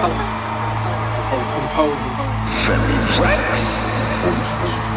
Poses. Poses. Poses.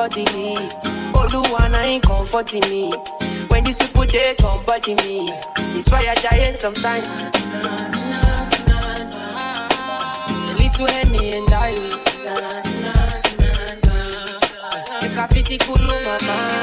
No ungodly. Oluwa I ain't comforting me. When these people they come body me. Inspire giant sometimes. Little Henny and Iris. Make a pity my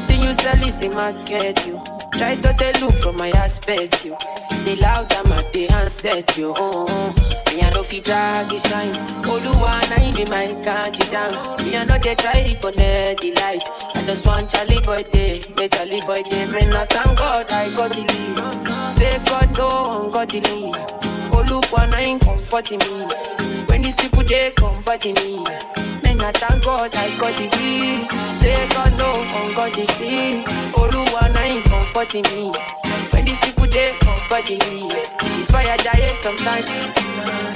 Anything you sell is a market. You try to tell look from my aspect. You they loud I'm at the handset. You oh, oh. me I no fit drag it shine. Oluwa na the mic can't you down. Me I know they try to connect the light. I just want Charlie boy day, the Charlie boy day. Me not thank God I got the lead. Say God no ungodly. Oluwa na in comforting me. When these people they body me. I thank God I got the key. Say God no ungodly. Oluwa na in comforting me. When these people they body me. It's why I die sometimes.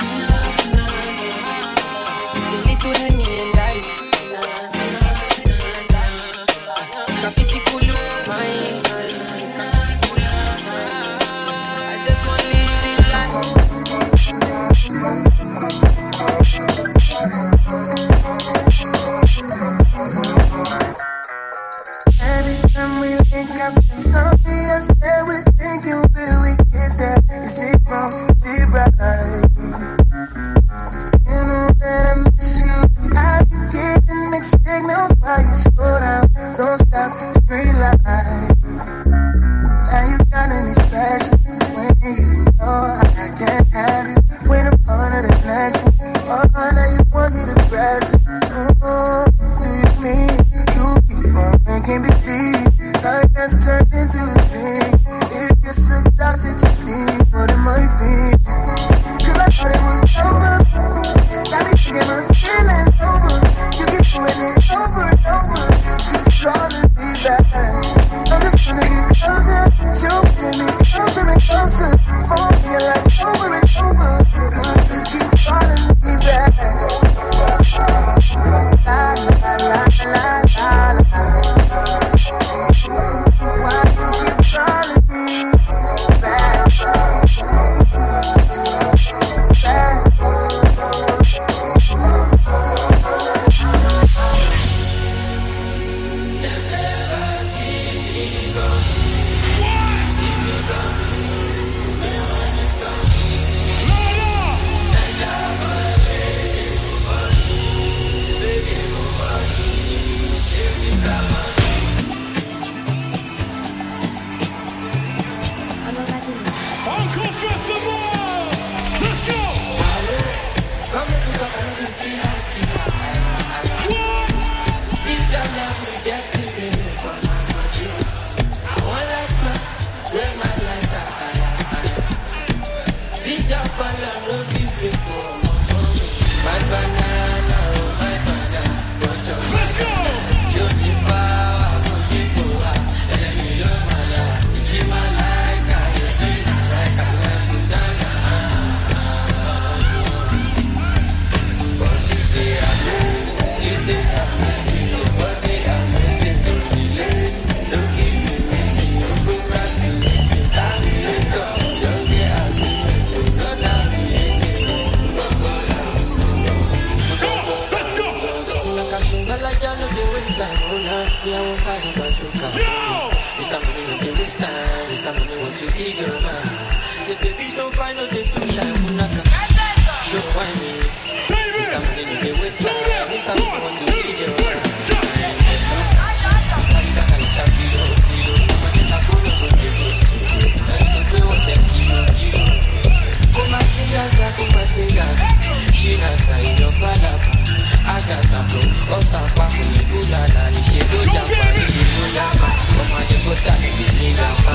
sápá kò ní kó lànà níṣẹ́ ló jàpá níṣẹ́ ló jàpá ọmọ ajé kó tà níbi ní ìjàpá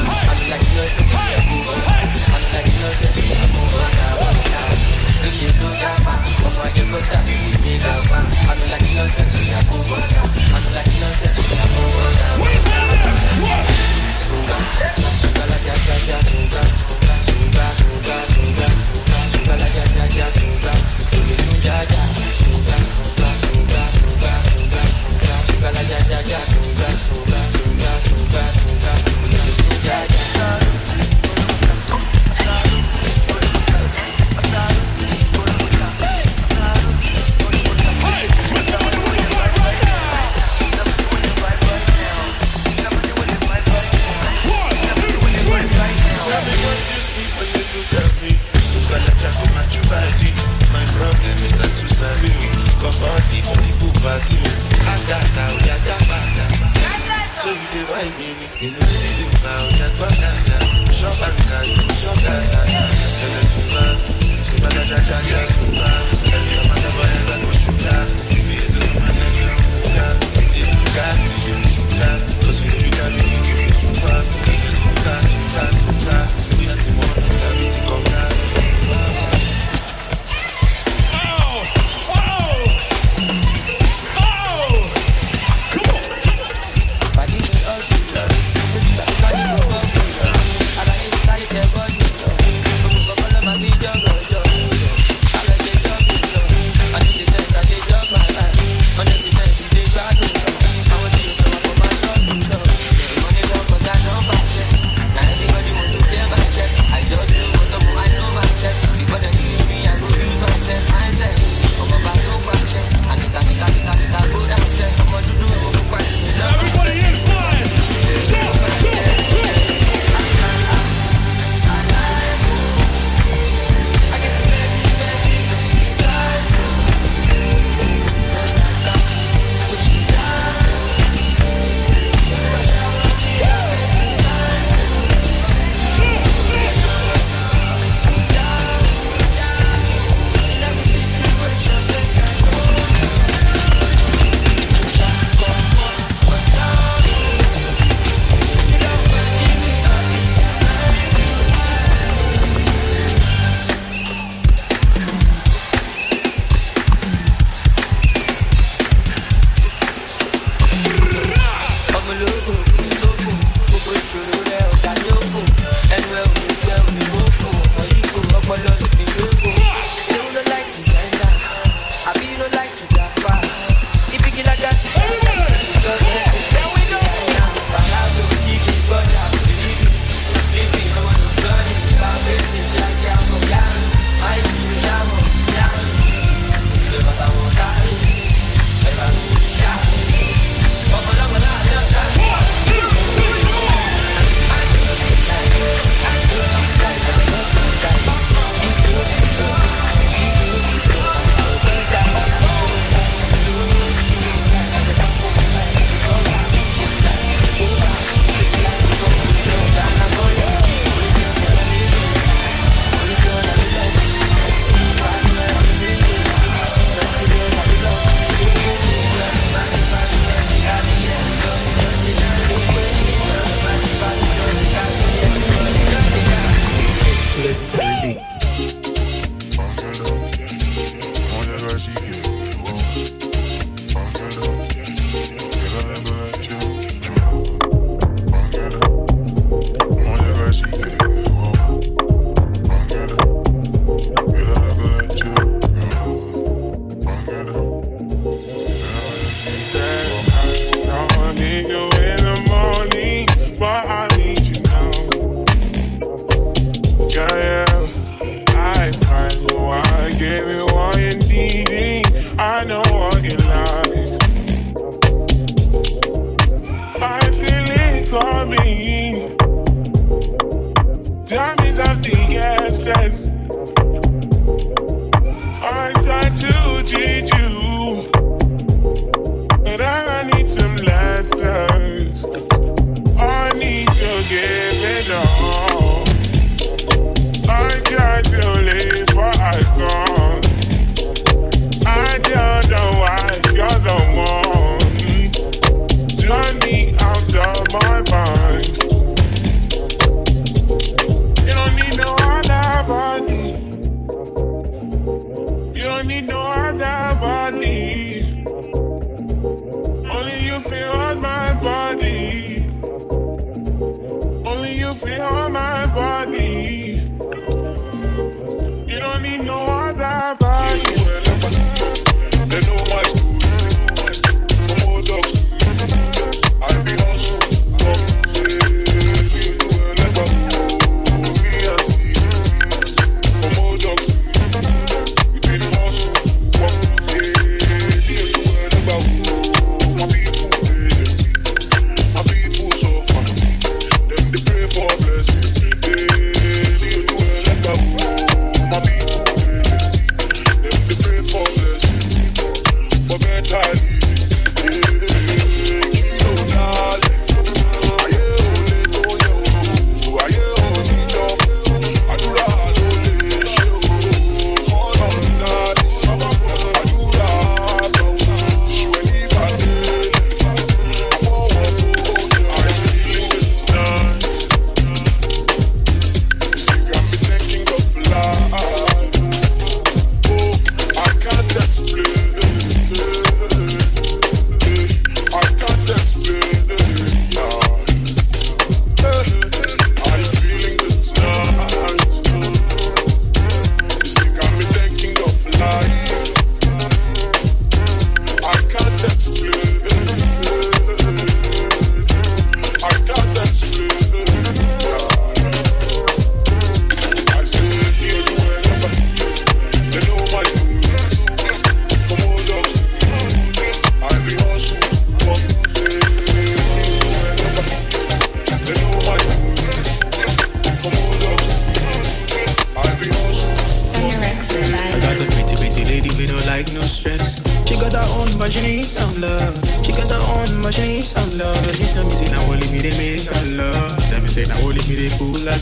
suga la ja ja ja suga suga suga suga suga suga suga just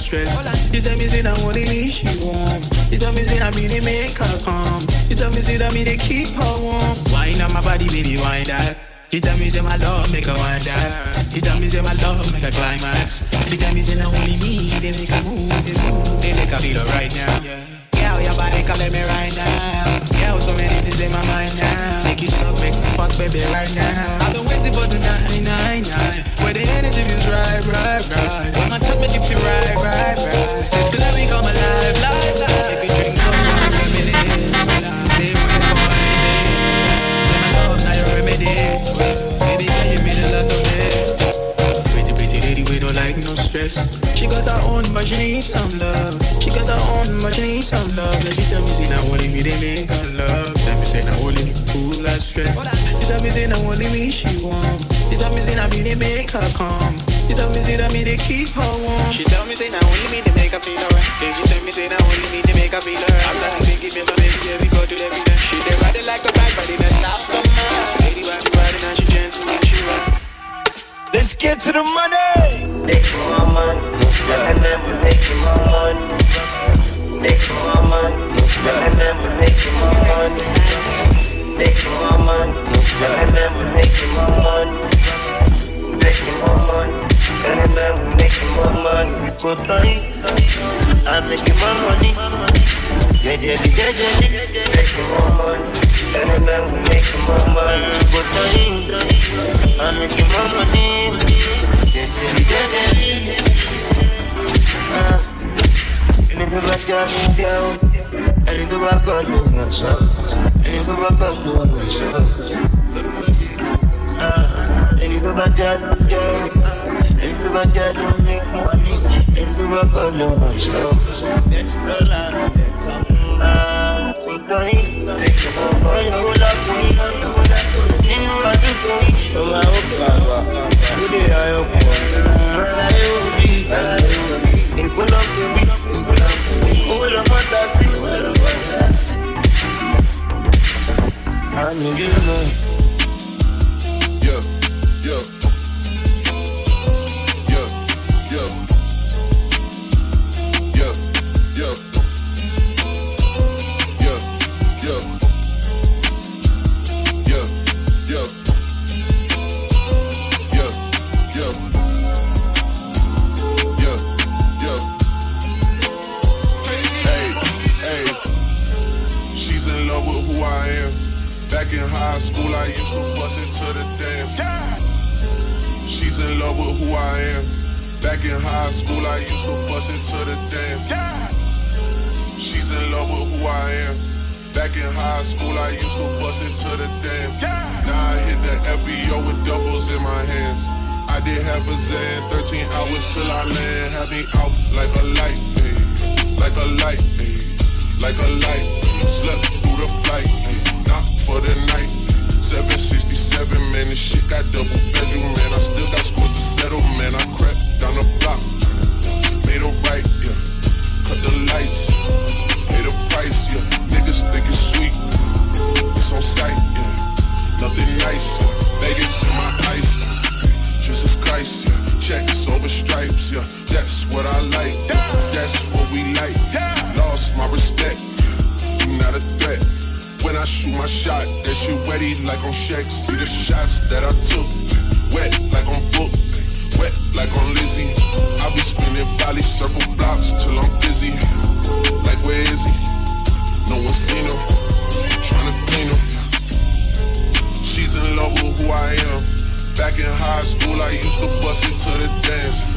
stress. You tell me, say, I want to she want. You tell me, say, I mean, they make her come. You tell me, say, I mean, they keep get to the money. Making my money, and then we making my money. Making my money, and then we making my money. Making my money, and then we making my money. Making my money, and then we making my money. Good money, I'm making my money. Jejeli, jejeli, making my money. And I never make my money. But I ain't I make my money. Yeah, yeah, yeah, yeah. And if I got me down, and if I got me myself, and if I got me myself, uh, and if I got me down, and if I got me make money, and if I got me myself, that's the line. I'm giving up. Yeah, yeah. Yeah, yeah. Used to the dance. She's in love with who I am. Back in high school, I used to bust into the dance. Now I hit the FBO with duffels in my hands. I did half a Zan, 13 hours till I land. Had me out like a light, ayy. like a light, ayy. like a light. Slept through the flight, ayy. not for the night. 767, man, this shit got double bedroom, man. I still got scores to settle, man. I crept down the block, made a right, yeah. Cut the lights, pay the price, yeah. Niggas think it's sweet, it's on sight, yeah. Nothing nice, yeah. Vegas in my ice, Jesus Christ, yeah. Checks over stripes, yeah. That's what I like, yeah. that's what we like. Lost my respect, you not a threat. When I shoot my shot, that shit ready like on Shaq. See the shots that I took, wet like on like on Lizzie. I be spinning valley circle blocks till I'm dizzy. Like where is he? No one seen him. Tryna clean him. She's in love with who I am. Back in high school, I used to bust into the dance.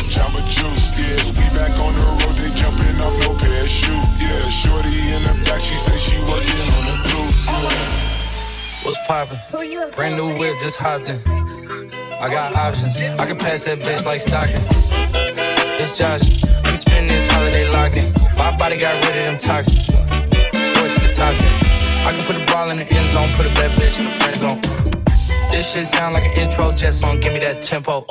Jamba Juice, yeah. We back on the road, they jumping off no parachute, yeah. Shorty in the back, she say she working on the blues, yeah. What's poppin'? Brand new whip, just hopped in. I got options. I can pass that bitch like Stockton. It's Josh. I'm spending this holiday locked in. My body got rid of them toxins. Sports to the top ten. I can put a ball in the end zone, put a bad bitch in the friend zone. This shit sound like an intro jet song. Give me that tempo.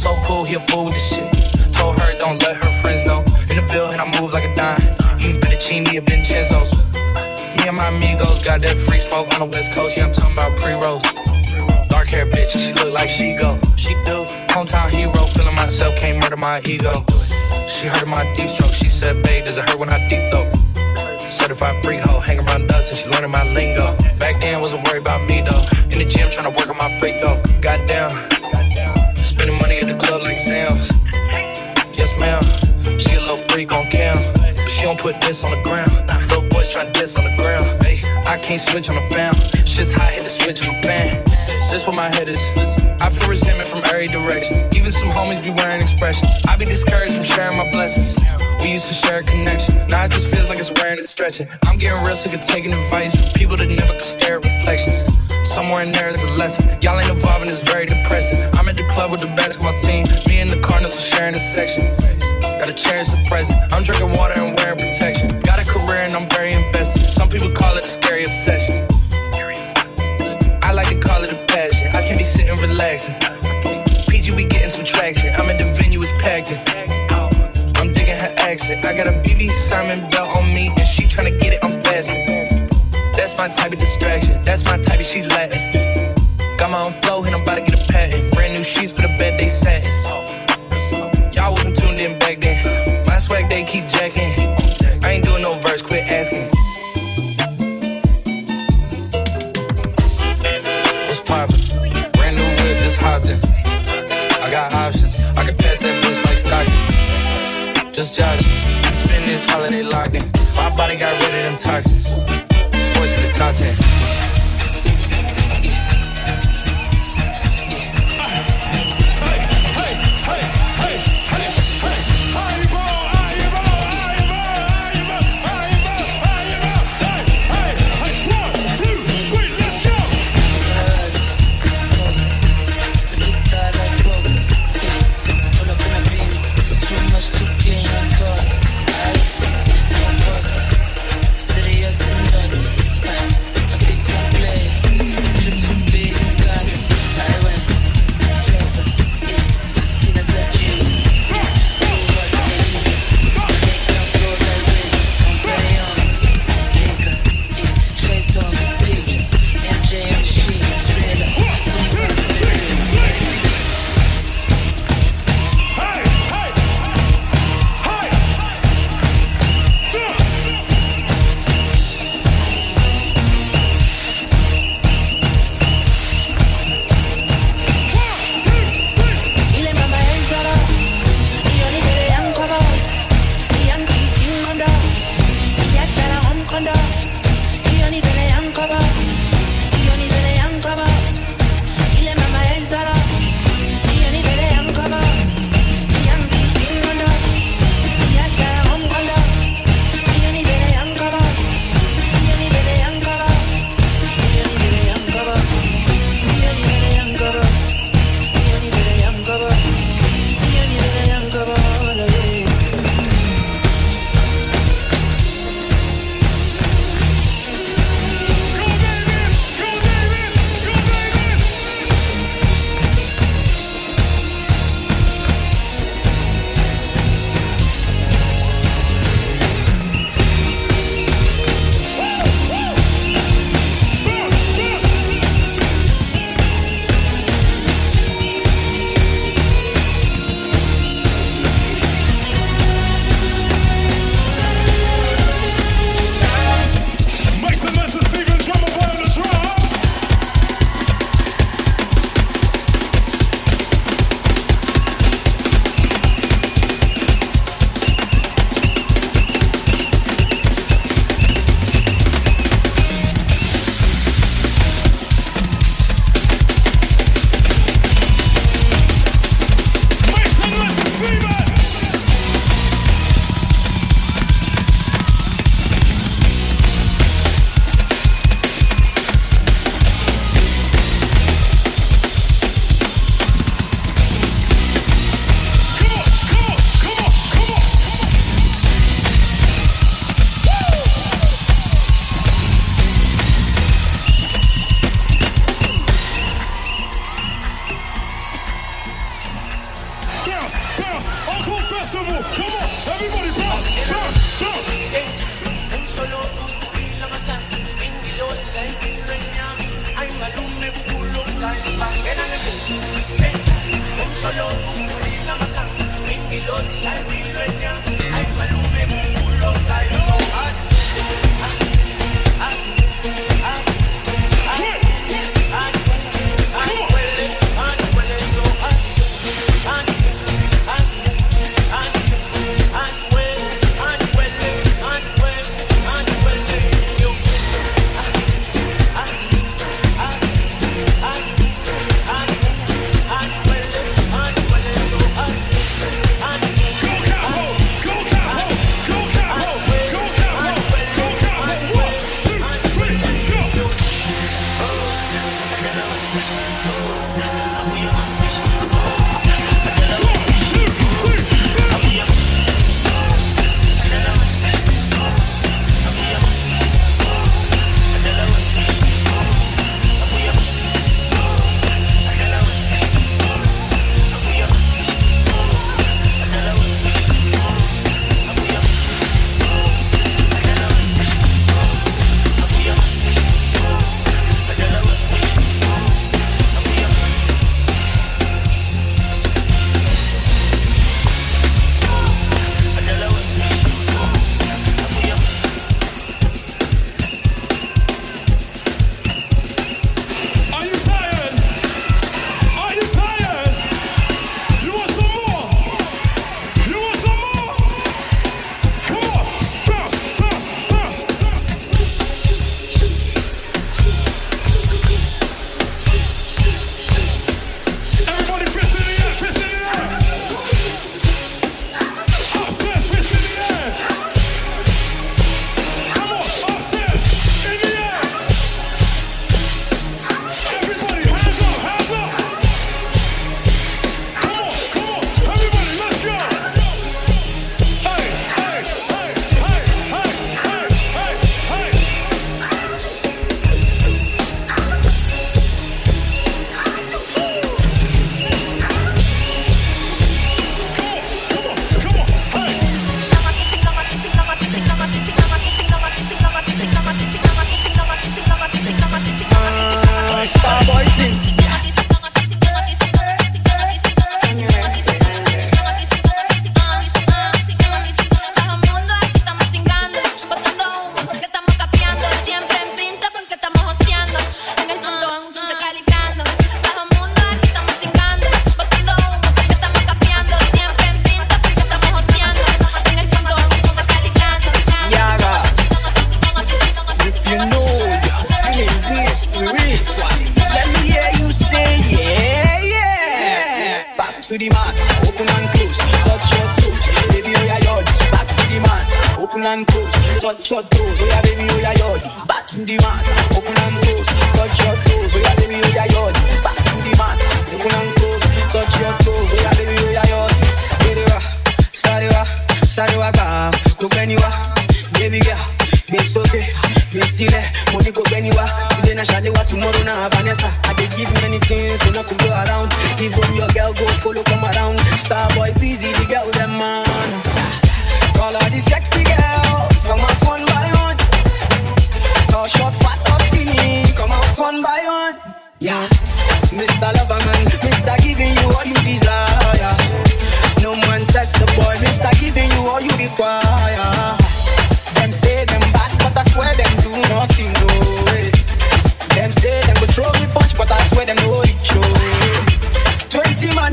So cool, he a fool with this shit. Told her don't let her friends know. In the field and I move like a dime. Eating fettuccine or Vincenzo's. Me and my amigos got that free smoke on the west coast. Yeah, I'm talking about pre-rolls. Dark hair bitch, she look like she go. She do. Hometown hero, feeling myself, can't murder my ego. She heard my deep stroke. She said, babe, does it hurt when I deep though? Certified freak hoe, hang around us and she learning my lingo. Back then, wasn't worried about me though. In the gym, trying to work can't switch on the fam. Shit's hot, hit the switch on the fan. This where my head is. I feel resentment from every direction. Even some homies be wearing expressions. I be discouraged from sharing my blessings. We used to share a connection. Now it just feels like it's wearing and stretching. I'm getting real sick of taking advice from people that never could stare at reflections. Somewhere in there is a lesson. Y'all ain't evolving, it's very depressing. I'm at the club with the basketball team. Me and the Cardinals are sharing a section. Gotta cherish the present. I'm drinking water and wearing protection. Career and I'm very invested. Some people call it a scary obsession. I like to call it a passion. I can be sitting relaxing. PG, we getting some traction. I'm in the venue, it's packed. I'm digging her accent. I got a BB Simon belt on me, and she tryna get it, I'm fastened. That's my type of distraction. That's my type of she Latin. Got my own flow, and I'm about to get a patent. Brand new sheets for the bed they satin. Locked in. My body got rid of them toxins.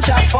It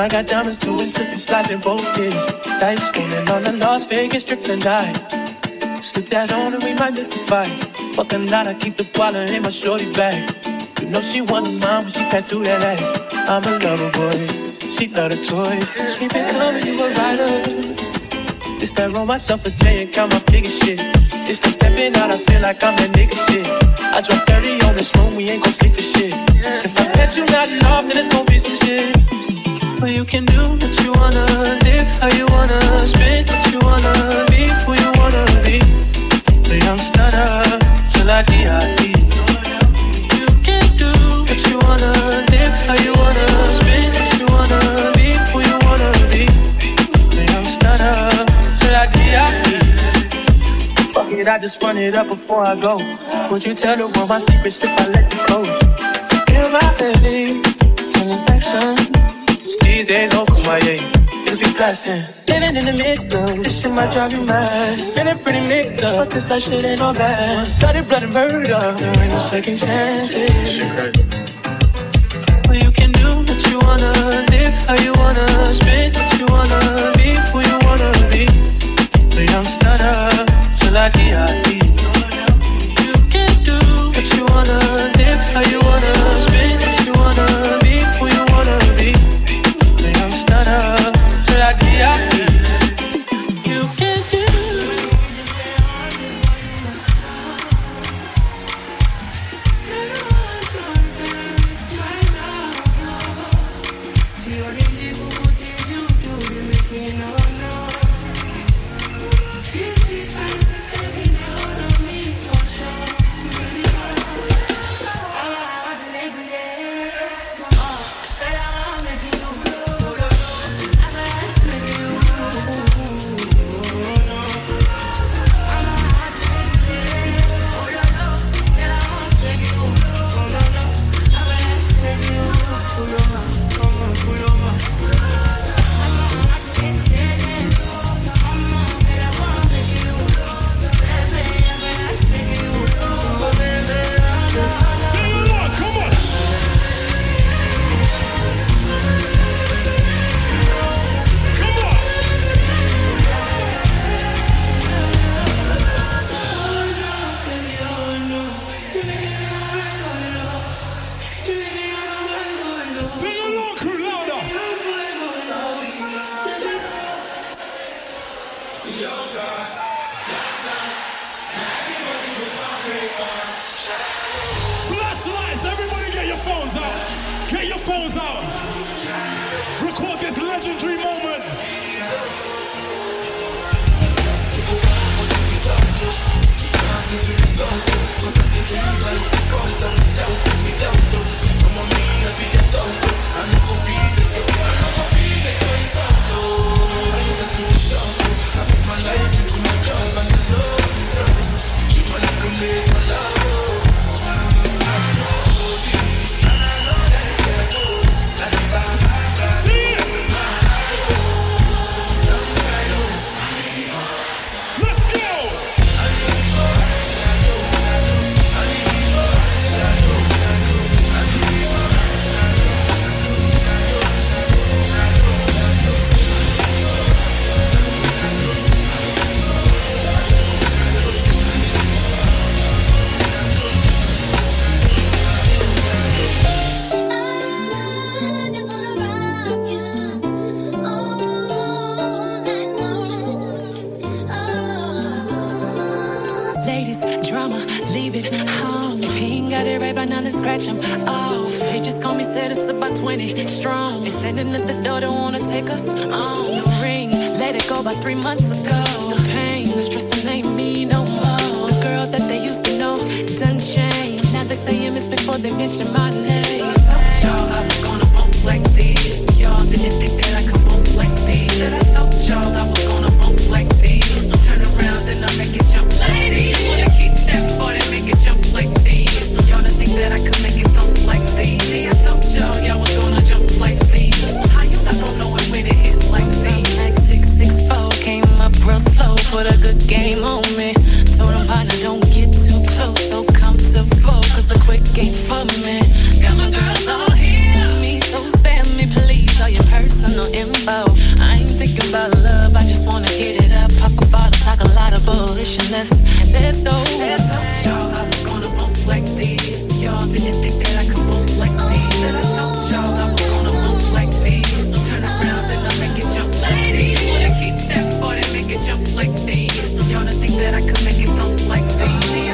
I got diamonds doing twisted slides in both ears. Dice rolling on the Las Vegas strips and die. Slip that on and we might miss the fight. Fucking lot, I keep the wallet in my shorty bag. You know she want mine when she tattoo that ass. I'm a lover boy. She love the toys. Keep it coming, you a rider. It's that roll myself a J and count my figure shit. It's the stepping out, I feel like I'm that nigga shit. I drop 30 on this room, we ain't gon' sleep for shit. If I catch you not enough, then it's gon' be some shit. But you can do what you wanna, live how you wanna, spend what you wanna, be who you wanna be. The young stunner, till I D.I.D. You can do what you wanna, live how you wanna, spend what you wanna, be who you wanna be. The young stunner, till I D.I.D. Fuck it, I just run it up before I go. Would you tell the world my secrets if I let you close? Blasting. Living in the middle, this shit might drive you mad. Feeling pretty mixed up, but this life shit ain't no bad. Bloody blood and murder, there ain't no second chances. Well, you can do what you wanna, live how you wanna, spend what you wanna, be who you wanna be. The young stunner, till I D.I.D. You can do what you wanna, live how you wanna, spend what you wanna, be scratch him off. He just called me, said it's about 20 strong. They standing at the door, don't wanna take us on. The ring, let it go by three months ago. The pain, the stress, that ain't me no more. The girl that they used to know done changed. Now they say miss before they mention my name. This. Y'all didn't think that I could make it thump like this.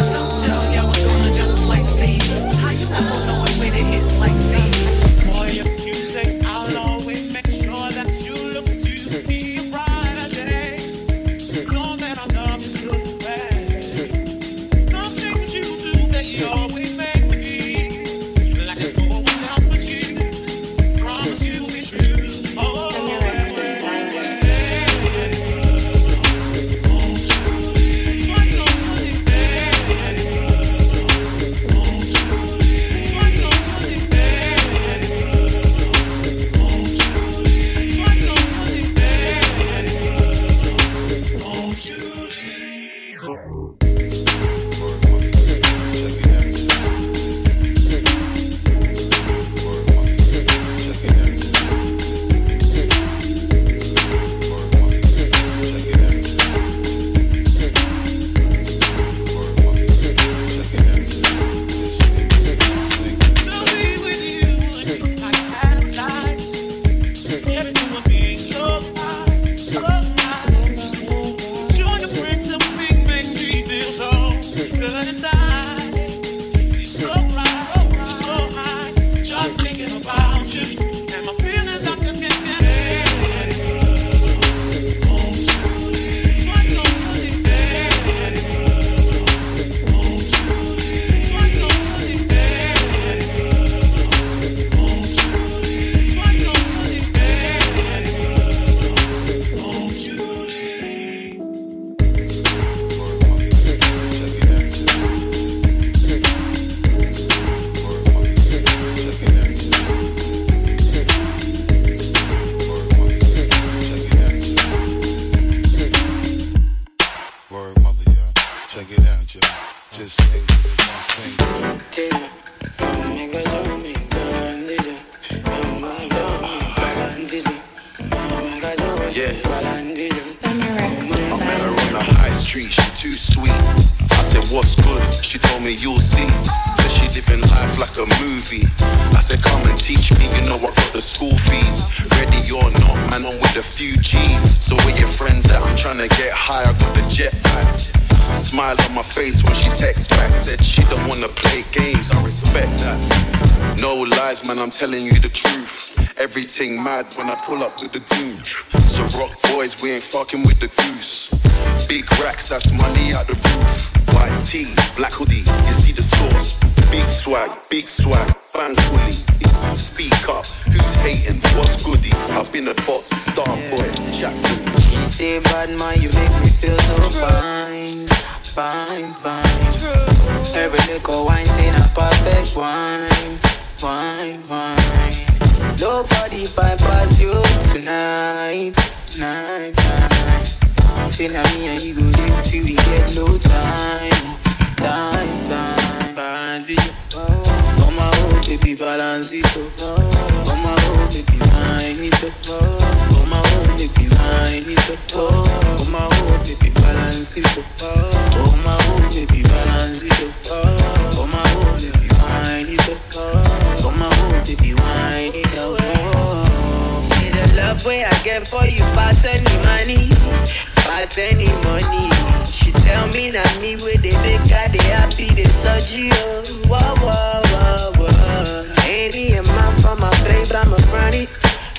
Mad when I pull up with the goon. So rock boys, we ain't fucking with the goose. Big racks, that's money out the roof. White tee, black hoodie, you see the sauce. Big swag, big swag, bang fully. Speak up, who's hating? What's goody? I've been a boss, star boy, Jack. She say, bad man, you make me feel so fine, fine, fine. Every little wine say a perfect wine, wine, wine. Nobody past you tonight, night, night. Now me and you go live till we get no time, time, time. Oh my oh baby balance it up, oh my oh baby wine it up, oh my oh baby wine it up, oh my oh baby balance it up, oh my oh baby balance it up, oh my oh baby wine it up, oh my oh baby wine it up, love way I get for you, pass any money, pass any money. She tell me at me with they make her they happy, they surgery, oh. Whoa, whoa, whoa, whoa. He a man for my babe, I'm a granny.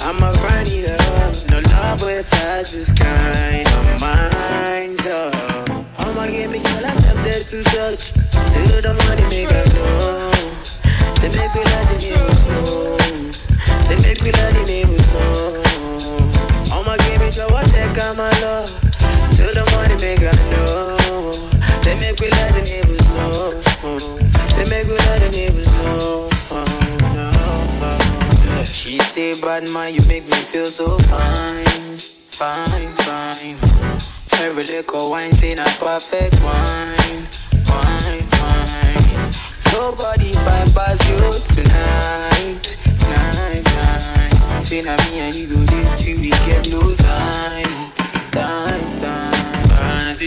I'm a granny, though. No love with past this kind of mine, so. I'ma give me girl, I'm tempted to touch. Till the money make her know. They make me let the neighbors know. They make me let the neighbors know. Give me on my love. Till the make her know. They make me let the neighbors know. They make me let the neighbors know. No. She say, bad man, you make me feel so fine, fine, fine. Every little wine, say not perfect wine, wine, wine. Nobody past you tonight, night, night say now me and you go do till we get no time, time, time.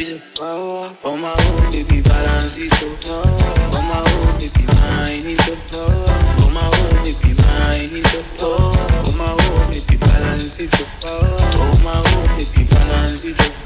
On my own, baby, balance it up, oh, on my own, baby, mind it up, oh, on my own, baby, mind it up, oh, on my own, baby, balance it up, oh, on my own, baby, balance it up.